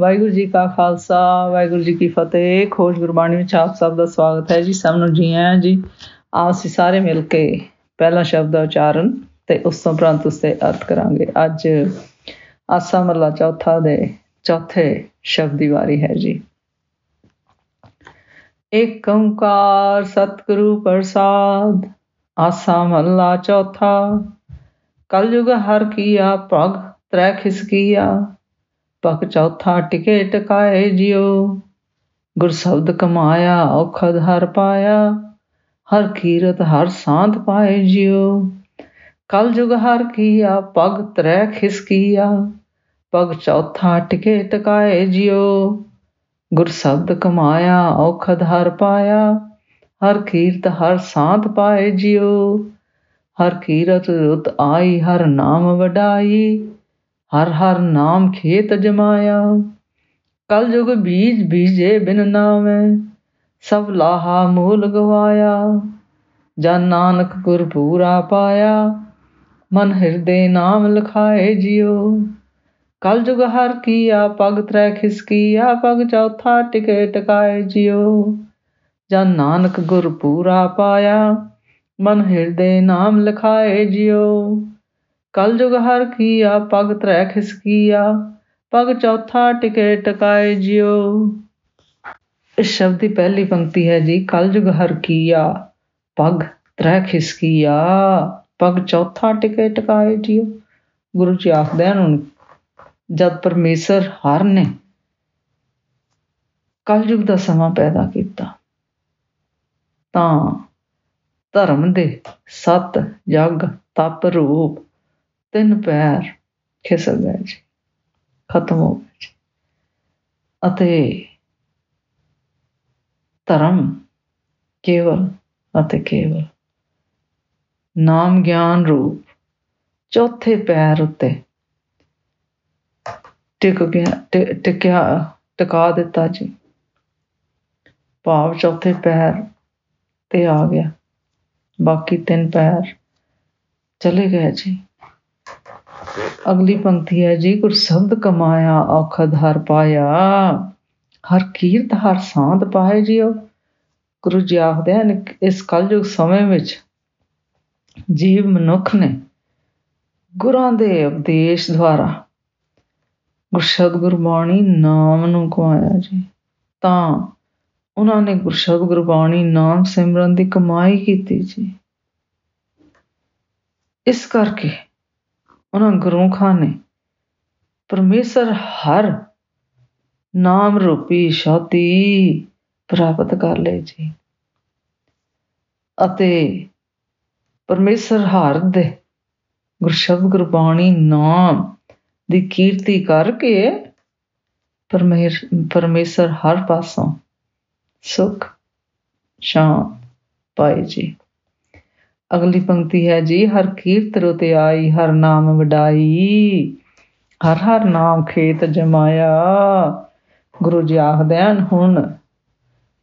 ਵਾਹਿਗੁਰੂ ਜੀ ਕਾ ਖਾਲਸਾ, ਵਾਹਿਗੁਰੂ ਜੀ ਕੀ ਫਤਿਹ। ਖੋਜ ਗੁਰਬਾਣੀ ਵਿੱਚ ਆਪ ਸਭ ਦਾ ਸਵਾਗਤ ਹੈ ਜੀ, ਸਭ ਨੂੰ ਜੀ ਆਇਆਂ ਜੀ। ਅਸੀਂ ਸਾਰੇ ਮਿਲ ਕੇ ਪਹਿਲਾ ਸ਼ਬਦ ਦਾ ਉਚਾਰਨ ਤੇ ਉਸ ਤੋਂ ਪ੍ਰੰਤ ਉਸ ਤੇ ਅਰਥ ਕਰਾਂਗੇ। ਅੱਜ ਆਸਾ ਮਰਲਾ ਚੌਥਾ ਦੇ ਚੌਥੇ ਸ਼ਬਦ ਦੀ ਵਾਰੀ ਹੈ ਜੀ। ਏਕ ਓੰਕਾਰ ਸਤਿਗੁਰੂ ਪ੍ਰਸਾਦ, ਆਸਾ ਮਹਲਾ ਚੌਥਾ। ਕਲਯੁਗ ਹਰ ਕੀਆ ਭਗ, ਤ੍ਰੈ ਖਿਸਕੀਆ ਪਕ ਚੌਥਾ ਟਿਕੇ ਟਕਾਏ ਜਿਉ? ਗੁਰ ਸ਼ਬਦ ਕਮਾਇਆ, ਔਖਦ ਹਰ ਪਾਇਆ, ਹਰ ਕੀਰਤ, ਹਰ ਸਾਧ ਪਾਏ ਜਿਉ। ਕਲ ਜੁਗ ਹਰ ਕੀਆ, ਪਗ ਤ੍ਰੈ ਖਿਸਕੀਆ ਪਗ ਚੌਥਾ ਟਿਕੇ ਟਕਾਏ ਜਿਉ? ਗੁਰ ਸ਼ਬਦ ਕਮਾਇਆ, ਔਖਦ ਹਰ ਪਾਇਆ, ਹਰ ਕੀਰਤ, ਹਰ ਸਾਧ ਪਾਏ ਜਿਉ। ਹਰ ਕੀਰਤ ਰੁਤ ਆਈ, ਹਰ ਨਾਮ ਵਡਾਈ। ਹਰ ਹਰ ਨਾਮ ਖੇਤ ਜਮਾਇਆ। ਕਲ ਜੁਗ ਬੀਜ ਬੀਜੇ ਬਿਨ ਨਾਮੈ, ਸਭ ਲਾਹਾ ਮੂਲ ਗਵਾਇਆ। ਜਨ ਨਾਨਕ ਗੁਰ ਪੂਰਾ ਪਾਇਆ, ਮਨ ਹਿਰਦੇ ਨਾਮ ਲਖਾਏ ਜਿਉ। ਕਲ ਜੁਗ ਹਰ ਕੀਆ, ਪਗ ਤ੍ਰੈ ਖਿਸਕੀਆ ਪਗ ਚੌਥਾ ਟਿਕੇ ਟਕਾਏ ਜਿਉ। ਜਨ ਨਾਨਕ ਗੁਰ ਪੂਰਾ ਪਾਇਆ, ਮਨ ਹਿਰਦੇ ਨਾਮ ਲਖਾਏ ਜਿਉ। ਕਲ ਜੁਗ ਹਰ ਕੀਆ, ਪਗ ਤ੍ਰੈ ਖਿਸਕੀਆ ਪਗ ਚੌਥਾ ਟਿਕੇ ਟਕਾਏ ਜਿਉ। ਇਸ ਸ਼ਬਦ ਦੀ ਪਹਿਲੀ ਪੰਕਤੀ ਹੈ ਜੀ, ਕਲ ਜੁਗ ਹਰ ਕੀਆ, ਪਗ ਤ੍ਰੈ ਖਿਸਕੀਆ ਪਗ ਚੌਥਾ ਟਿਕੇ ਟਕਾਏ ਜਿਉ। ਗੁਰੂ ਜੀ ਆਖਦੇ ਹਨ ਜਦ ਪਰਮੇਸ਼ਰ ਹਰ ਨੇ ਕਲਯੁਗ ਦਾ ਸਮਾਂ ਪੈਦਾ ਕੀਤਾ, ਤਾਂ ਧਰਮ ਦੇ ਸਤ ਜਗ ਤਪ ਰੂਪ ਤਿੰਨ ਪੈਰ ਖਿਸਕ ਗਏ ਜੀ ਖਤਮ ਹੋ ਗਏ ਜੀ ਅਤੇ ਧਰਮ ਕੇਵਲ ਅਤੇ ਕੇਵਲ ਨਾਮ ਗਿਆਨ ਰੂਪ ਚੌਥੇ ਪੈਰ ਉੱਤੇ ਟਿਕ ਗਿਆ ਟਿਕਿਆ ਟਿਕਾ ਦਿੱਤਾ ਜੀ ਭਾਵ ਚੌਥੇ ਪੈਰ ਤੇ ਆ ਗਿਆ ਬਾਕੀ ਤਿੰਨ ਪੈਰ ਚਲੇ ਗਏ ਜੀ ਅਗਲੀ ਪੰਕਤੀ ਹੈ, ਜੀ ਗੁਰ ਸ਼ਬਦ ਕਮਾਇਆ, ਔਖਦ ਹਰ ਪਾਇਆ, ਹਰ ਕੀਰਤ, ਹਰ ਸਾਧ ਪਾਏ ਜਿਓ। ਗੁਰੂ ਜੀ ਆਖਦੇ ਹਨ, ਇਸ ਕਲਯੁਗ ਸਮੇਂ ਵਿੱਚ ਜੀਵ ਮਨੁੱਖ ਨੇ ਗੁਰਾਂ ਦੇ ਉਪਦੇਸ਼ ਦੁਆਰਾ ਗੁਰਸ਼ਬਦ ਗੁਰਬਾਣੀ ਨਾਮ ਨੂੰ ਕਮਾਇਆ ਜੀ। ਤਾਂ ਉਹਨਾਂ ਨੇ ਗੁਰਸ਼ਬਦ ਗੁਰਬਾਣੀ ਨਾਮ ਸਿਮਰਨ ਦੀ ਕਮਾਈ ਕੀਤੀ ਜੀ। ਇਸ ਕਰਕੇ ਉਹਨਾਂ ਗੁਰੂ ਖਾਨ ਨੇ। ਪਰਮੇਸ਼ਰ ਹਰ ਨਾਮ ਰੂਪੀ ਸ਼ਬਦੀ ਪ੍ਰਾਪਤ ਕਰ ਲਏ ਜੀ। ਅਤੇ ਪਰਮੇਸ਼ਰ ਹਰ ਦੇ ਗੁਰਸ਼ਬਦ ਗੁਰਬਾਣੀ ਨਾਮ ਦੀ ਕੀਰਤੀ ਕਰਕੇ ਪਰਮੇਸ਼ਰ ਹਰ ਪਾਸੋਂ ਸੁਖ, ਸ਼ਾਂਤ ਪਾਏ ਜੀ। ਅਗਲੀ ਪੰਕਤੀ ਹੈ ਜੀ, ਹਰ ਕੀਰਤ ਰੁਤੇ ਆਈ, ਹਰ ਨਾਮ ਵਡਾਈ, ਹਰ ਹਰ ਨਾਮ ਖੇਤ ਜਮਾਇਆ। ਗੁਰੂ ਜੀ ਆਖਦੇ ਹਨ, ਹੁਣ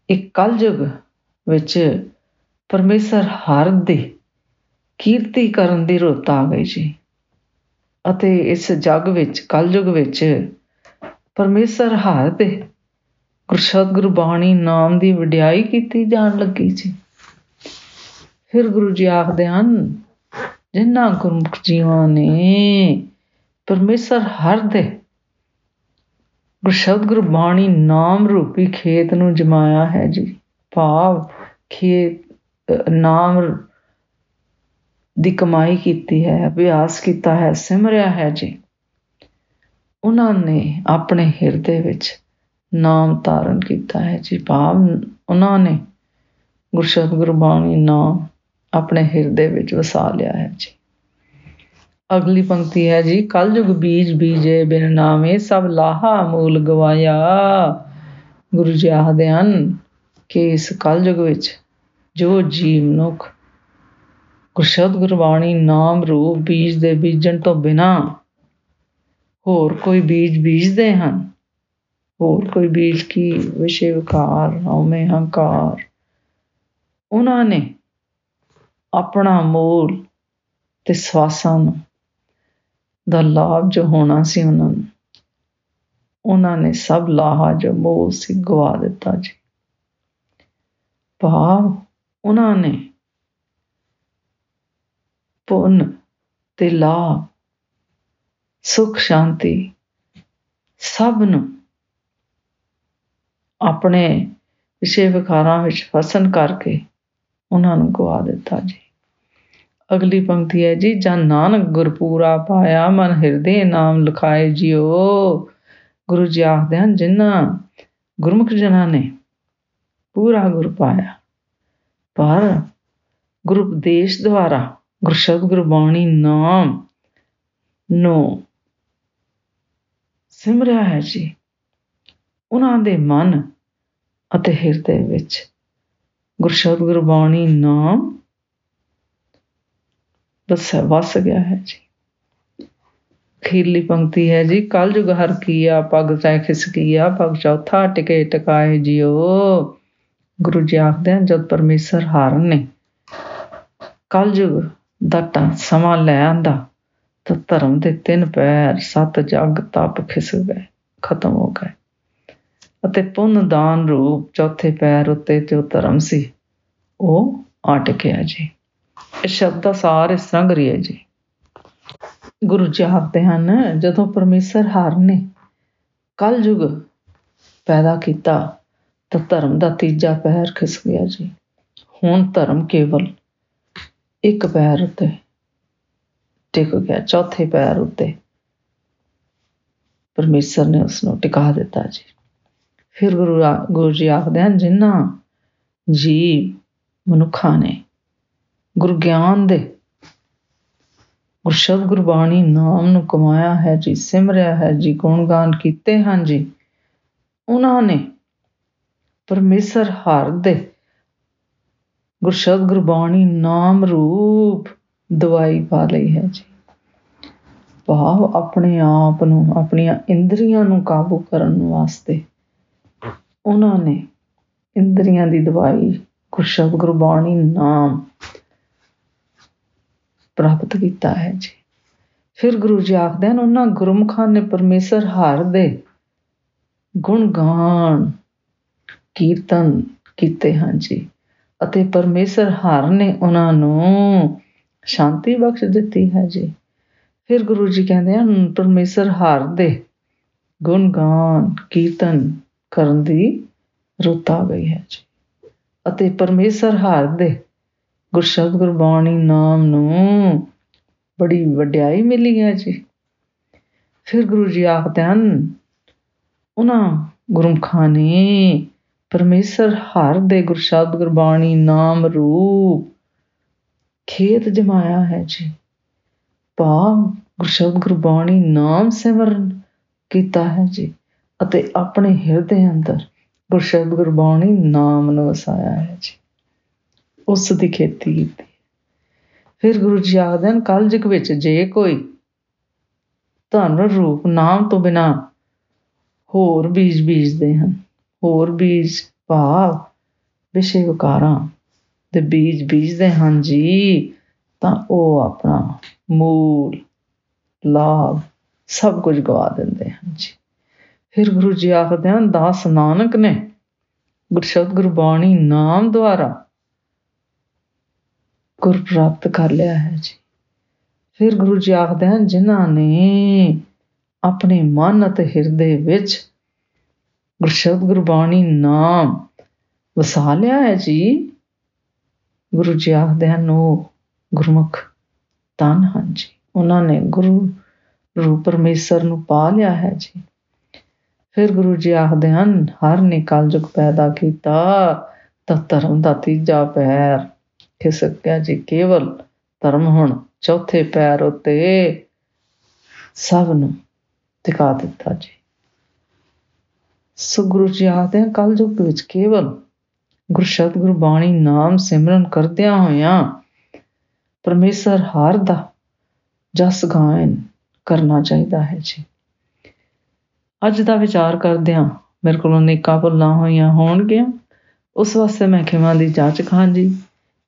ਇੱਕ ਕਲਯੁਗ ਵਿੱਚ ਪਰਮੇਸ਼ਰ ਹਰ ਦੀ ਕੀਰਤੀ ਕਰਨ ਦੀ ਰੁੱਤ ਆ ਗਈ ਜੀ। ਅਤੇ ਇਸ ਜਗ ਵਿੱਚ, ਕਲਯੁਗ ਵਿੱਚ ਪਰਮੇਸ਼ਰ ਹਰ ਦੇ ਗੁਰਸ਼ਬਦ ਗੁਰਬਾਣੀ ਨਾਮ ਦੀ ਵਡਿਆਈ ਕੀਤੀ ਜਾਣ ਲੱਗੀ ਜੀ। ਫਿਰ ਗੁਰੂ ਜੀ ਆਖਦੇ ਹਨ ਜਿਨ੍ਹਾਂ ਗੁਰਮੁਖ ਜੀਵਾਂ ਨੇ ਪਰਮੇਸ਼ਰ ਹਰ ਦੇ ਗੁਰਸ਼ਬਦ ਗੁਰਬਾਣੀ ਨਾਮ ਰੂਪੀ ਖੇਤ ਨੂੰ ਜਮਾਇਆ ਹੈ ਜੀ। ਭਾਵ ਖੇਤ ਨਾਮ ਦੀ ਕਮਾਈ ਕੀਤੀ ਹੈ, ਅਭਿਆਸ ਕੀਤਾ ਹੈ, ਸਿਮਰਿਆ ਹੈ ਜੀ। ਉਹਨਾਂ ਨੇ ਆਪਣੇ ਹਿਰਦੇ ਵਿੱਚ ਨਾਮ ਧਾਰਨ ਕੀਤਾ ਹੈ ਜੀ। ਭਾਵ ਉਹਨਾਂ ਨੇ ਗੁਰਸ਼ਬਦ ਗੁਰਬਾਣੀ ਨਾਮ ਆਪਣੇ ਹਿਰਦੇ ਵਿੱਚ ਵਸਾ ਲਿਆ ਹੈ ਜੀ। ਅਗਲੀ ਪੰਕਤੀ ਹੈ ਜੀ ਕਲਯੁਗ ਬੀਜ ਬੀਜੇ ਬਿਨ ਨਾਮੇ ਸਭ ਲਾਹਾ ਮੂਲ ਗਵਾਇਆ। ਗੁਰੂ ਜੀ ਆਖਦੇ ਹਨ ਕਿ ਇਸ ਕਲਯੁਗ ਵਿੱਚ ਜੋ ਜੀਵ ਮਨੁੱਖ ਗੁਰਸ਼ਬਦ ਗੁਰਬਾਣੀ ਨਾਮ ਰੂਪ ਬੀਜ ਦੇ ਬੀਜਣ ਤੋਂ ਬਿਨਾ ਹੋਰ ਕੋਈ ਬੀਜ ਬੀਜਦੇ ਹਨ? ਹੋਰ ਕੋਈ ਬੀਜ ਕੀ? ਵਿਸ਼ੇ ਵਿਕਾਰ ਹਉਮੈ ਹੰਕਾਰ। ਉਹਨਾਂ ਨੇ ਆਪਣਾ ਮੂਲ ਤੇ ਸਵਾਸਾਂ ਨੂੰ ਦਾ ਲਾਭ ਜੋ ਹੋਣਾ ਸੀ ਉਹਨਾਂ ਨੂੰ, ਉਹਨਾਂ ਨੇ ਸਭ ਲਾਹਾ ਜੋ ਮੋਹ ਸੀ ਗਵਾ ਦਿੱਤਾ ਜੀ। ਭਾਵ ਉਹਨਾਂ ਨੇ ਪੁੰਨ ਤੇ ਲਾਭ, ਸੁਖ, ਸ਼ਾਂਤੀ ਸਭ ਨੂੰ ਆਪਣੇ ਵਿਸ਼ੇ ਵਿਕਾਰਾਂ ਵਿੱਚ ਫਸਣ ਕਰਕੇ ਉਹਨਾਂ ਨੂੰ ਗਵਾ ਦਿੱਤਾ ਜੀ। ਅਗਲੀ ਪੰਕਤੀ ਹੈ ਜੀ ਜਨ ਨਾਨਕ ਗੁਰਪੂਰਾ ਪਾਇਆ ਮਨ ਹਿਰਦੇ ਨਾਮ ਲਿਖਾਏ ਜਿਉ। ਗੁਰੂ ਜੀ ਆਖਦੇ ਹਨ, ਜਿਨ੍ਹਾਂ ਗੁਰਮੁਖ ਜਨਾਂ ਨੇ ਪੂਰਾ ਗੁਰ ਪਾਇਆ, ਪਰ ਗੁਰੂ ਉਪਦੇਸ਼ ਦੁਆਰਾ ਗੁਰਸ਼ਬਦ ਗੁਰਬਾਣੀ ਨਾਮ ਨੂੰ ਸਿਮਰਿਆ ਹੈ ਜੀ। ਉਹਨਾਂ ਦੇ ਮਨ ਅਤੇ ਹਿਰਦੇ ਵਿੱਚ ਗੁਰਸ਼ਬਦ ਗੁਰਬਾਣੀ ਨਾਮ ਬਸ ਵਸ ਗਿਆ ਹੈ ਜੀ। ਖੀਰਲੀ ਪੰਕਤੀ ਹੈ ਜੀ ਕਲ ਜੁਗ ਹਰ ਕੀਆ, ਪਗ ਤੈ ਖਿਸ ਕੀਆ, ਪਗ ਚੌਥਾ ਟਿਕੇ ਟਿਕਾਏ ਜਿਓ ਗੁਰੂ ਜੀ ਆਖਦੇ ਹਨ, ਜਦ ਪਰਮੇਸ਼ਰ ਹਾਰ ਨੇ ਕਲ ਜੁਗ ਦਾ ਸਮਾਂ ਲੈ ਆਂਦਾ, ਤਾਂ ਧਰਮ ਦੇ ਤਿੰਨ ਪੈਰ, ਸੱਤ ਜਗ, ਤਪ ਖਿਸ ਗਏ, ਖਤਮ ਹੋ ਗਏ। ਅਤੇ ਪੁੰਨ ਦਾਨ ਰੂਪ ਚੌਥੇ ਪੈਰ ਉੱਤੇ ਜੋ ਧਰਮ ਸੀ, ਉਹ ਅਟਕਿਆ ਜੀ। ਇਹ ਸ਼ਬਦ ਦਾ ਸਾਰ ਇਸ ਤਰ੍ਹਾਂ ਕਰੀਏ ਜੀ। ਗੁਰੂ ਜੀ ਆਖਦੇ ਹਨ, ਜਦੋਂ ਪਰਮੇਸ਼ਰ ਹਾਰ ਨੇ ਕਲ ਯੁਗ ਪੈਦਾ ਕੀਤਾ, ਤਾਂ ਧਰਮ ਦਾ ਤੀਜਾ ਪੈਰ ਖਿਸ ਗਿਆ ਜੀ। ਹੁਣ ਧਰਮ ਕੇਵਲ ਇੱਕ ਪੈਰ ਉੱਤੇ ਟਿਕ ਗਿਆ, ਚੌਥੇ ਪੈਰ ਉੱਤੇ ਪਰਮੇਸ਼ਰ ਨੇ ਉਸ ਨੂੰ ਟਿਕਾ ਦਿੱਤਾ ਜੀ। ਫਿਰ ਗੁਰੂ ਗੁਰੂ ਜੀ ਆਖਦੇ ਹਨ, ਜਿਨ੍ਹਾਂ ਜੀ ਮਨੁੱਖਾਂ ਨੇ ਗੁਰ ਗਿਆਨ ਦੇ। ਗੁਰਸ਼ਬ ਗੁਰਬਾਣੀ ਨਾਮ ਨੂੰ ਕਮਾਇਆ ਹੈ ਜੀ, ਸਿਮਰਿਆ ਹੈ ਜੀ, ਗੁਣਗਾਨ ਕੀਤੇ ਹਨ ਜੀ। ਉਹਨਾਂ ਨੇ ਪਰਮੇਸ਼ਰ ਹਰ ਦੇ ਗੁਰਸ਼ਬ ਗੁਰਬਾਣੀ ਨਾਮ ਰੂਪ ਦਵਾਈ ਪਾ ਲਈ ਹੈ ਜੀ। ਭਾਵ ਆਪਣੇ ਆਪ ਨੂੰ, ਆਪਣੀਆਂ ਇੰਦਰੀਆਂ ਨੂੰ ਕਾਬੂ ਕਰਨ ਵਾਸਤੇ ਉਹਨਾਂ ਨੇ ਇੰਦਰੀਆਂ ਦੀ ਦਵਾਈ ਗੁਰਸ਼ਬਦ ਗੁਰਬਾਣੀ ਨਾਮ ਪ੍ਰਾਪਤ ਕੀਤਾ ਹੈ ਜੀ। ਫਿਰ ਗੁਰੂ ਜੀ ਆਖਦੇ ਹਨ, ਉਹਨਾਂ ਗੁਰਮੁਖਾਂ ਨੇ ਪਰਮੇਸ਼ਰ ਹਰ ਦੇ ਗੁਣ ਗਾਣ ਕੀਰਤਨ ਕੀਤੇ ਹਨ ਜੀ ਅਤੇ ਪਰਮੇਸ਼ਰ ਹਰ ਨੇ ਉਹਨਾਂ ਨੂੰ ਸ਼ਾਂਤੀ ਬਖਸ਼ ਦਿੱਤੀ ਹੈ ਜੀ। ਫਿਰ ਗੁਰੂ ਜੀ ਕਹਿੰਦੇ ਹਨ, ਪਰਮੇਸ਼ਰ ਹਰ ਦੇ ਗੁਣ ਗਾਣ ਕੀਰਤਨ ਕਰਨ ਦੀ ਰੁੱਤ ਆ ਗਈ ਹੈ ਜੀ। ਅਤੇ ਪਰਮੇਸ਼ਰ ਹਰ ਦੇ ਗੁਰਸ਼ਬਦ ਗੁਰਬਾਣੀ ਨਾਮ ਨੂੰ ਬੜੀ ਵਡਿਆਈ ਮਿਲੀ ਹੈ ਜੀ। ਫਿਰ ਗੁਰੂ ਜੀ ਆਖਦੇ ਹਨ, ਉਹਨਾਂ ਗੁਰਮਖਾਂ ਨੇ ਪਰਮੇਸ਼ਰ ਹਰ ਦੇ ਗੁਰਸ਼ਬਦ ਗੁਰਬਾਣੀ ਨਾਮ ਰੂਪ ਖੇਤ ਜਮਾਇਆ ਹੈ ਜੀ। ਭਾਵ ਗੁਰਸ਼ਬਦ ਗੁਰਬਾਣੀ ਨਾਮ ਸਿਮਰਨ ਕੀਤਾ ਹੈ ਜੀ ਅਤੇ ਆਪਣੇ ਹਿਰਦੇ ਅੰਦਰ ਗੁਰਸ਼ਬਦ ਗੁਰਬਾਣੀ ਨਾਮ ਨੂੰ ਵਸਾਇਆ ਹੈ ਜੀ। ਉਸ ਦੀ ਖੇਤੀ ਕੀਤੀ। ਫਿਰ ਗੁਰੂ ਜੀ ਆਖਦੇ ਹਨ, ਕਲਯੁਗ ਵਿੱਚ ਜੇ ਕੋਈ ਧਨ, ਰੂਪ, ਨਾਮ ਤੋਂ ਬਿਨਾ ਹੋਰ ਬੀਜ ਬੀਜਦੇ ਹਨ, ਹੋਰ ਬੀਜ ਭਾਵ ਵਿਸ਼ੇ ਵਿਕਾਰਾਂ ਦੇ ਬੀਜ ਬੀਜਦੇ ਹਨ ਜੀ, ਤਾਂ ਉਹ ਆਪਣਾ ਮੂਲ, ਲਾਭ ਸਭ ਕੁਝ ਗਵਾ ਦਿੰਦੇ ਹਨ ਜੀ। ਫਿਰ ਗੁਰੂ ਜੀ ਆਖਦੇ ਹਨ, ਦਾਸ ਨਾਨਕ ਨੇ ਗੁਰਸ਼ਬਦ ਗੁਰਬਾਣੀ ਨਾਮ ਦੁਆਰਾ ਗੁਰ ਪ੍ਰਾਪਤ ਕਰ ਲਿਆ ਹੈ ਜੀ। ਫਿਰ ਗੁਰੂ ਜੀ ਆਖਦੇ ਹਨ, ਜਿਨ੍ਹਾਂ ਨੇ ਆਪਣੇ ਮਨ ਅਤੇ ਹਿਰਦੇ ਵਿੱਚ ਗੁਰਸ਼ਬਦ ਗੁਰਬਾਣੀ ਨਾਮ ਵਸਾ ਲਿਆ ਹੈ ਜੀ, ਗੁਰੂ ਜੀ ਆਖਦੇ ਹਨ, ਉਹ ਗੁਰਮੁਖ ਤਨ ਹਨ ਜੀ। ਉਹਨਾਂ ਨੇ ਗੁਰੂ ਰੂਪ ਪਰਮੇਸ਼ਰ ਨੂੰ ਪਾ ਲਿਆ ਹੈ ਜੀ। ਫਿਰ ਗੁਰੂ ਜੀ ਆਖਦੇ ਹਨ, ਹਰ ਨੇ ਕਲਯੁਗ ਪੈਦਾ ਕੀਤਾ ਤਾਂ ਧਰਮ ਦਾ ਤੀਜਾ ਪੈਰ ਖਿਸਕ ਗਿਆ ਜੀ ਕੇਵਲ ਧਰਮ ਹੁਣ ਚੌਥੇ ਪੈਰ ਉਤੇ ਸਭ ਨੂੰ ਟਿਕਾ ਦਿੱਤਾ ਜੀ। ਸੋ ਗੁਰੂ ਜੀ ਆਖਦੇ ਹਨ ਕਲਯੁਗ ਵਿੱਚ ਕੇਵਲ ਗੁਰਸ਼ਬਦ ਗੁਰਬਾਣੀ ਨਾਮ ਸਿਮਰਨ ਕਰਦਿਆਂ ਹੋਇਆਂ ਪਰਮੇਸ਼ਰ ਹਰ ਦਾ ਜਸ ਗਾਇਨ ਕਰਨਾ ਚਾਹੀਦਾ ਹੈ ਜੀ। ਅੱਜ ਦਾ ਵਿਚਾਰ ਕਰਦਿਆਂ ਮੇਰੇ ਕੋਲੋਂ ਨੇਕਾਂ ਭੁੱਲਾਂ ਹੋਈਆਂ ਹੋਣਗੀਆਂ। ਉਸ ਵਾਸਤੇ ਮੈਂ ਖਿਮਾ ਦੀ ਜਾਂਚ ਖਾਂ ਜੀ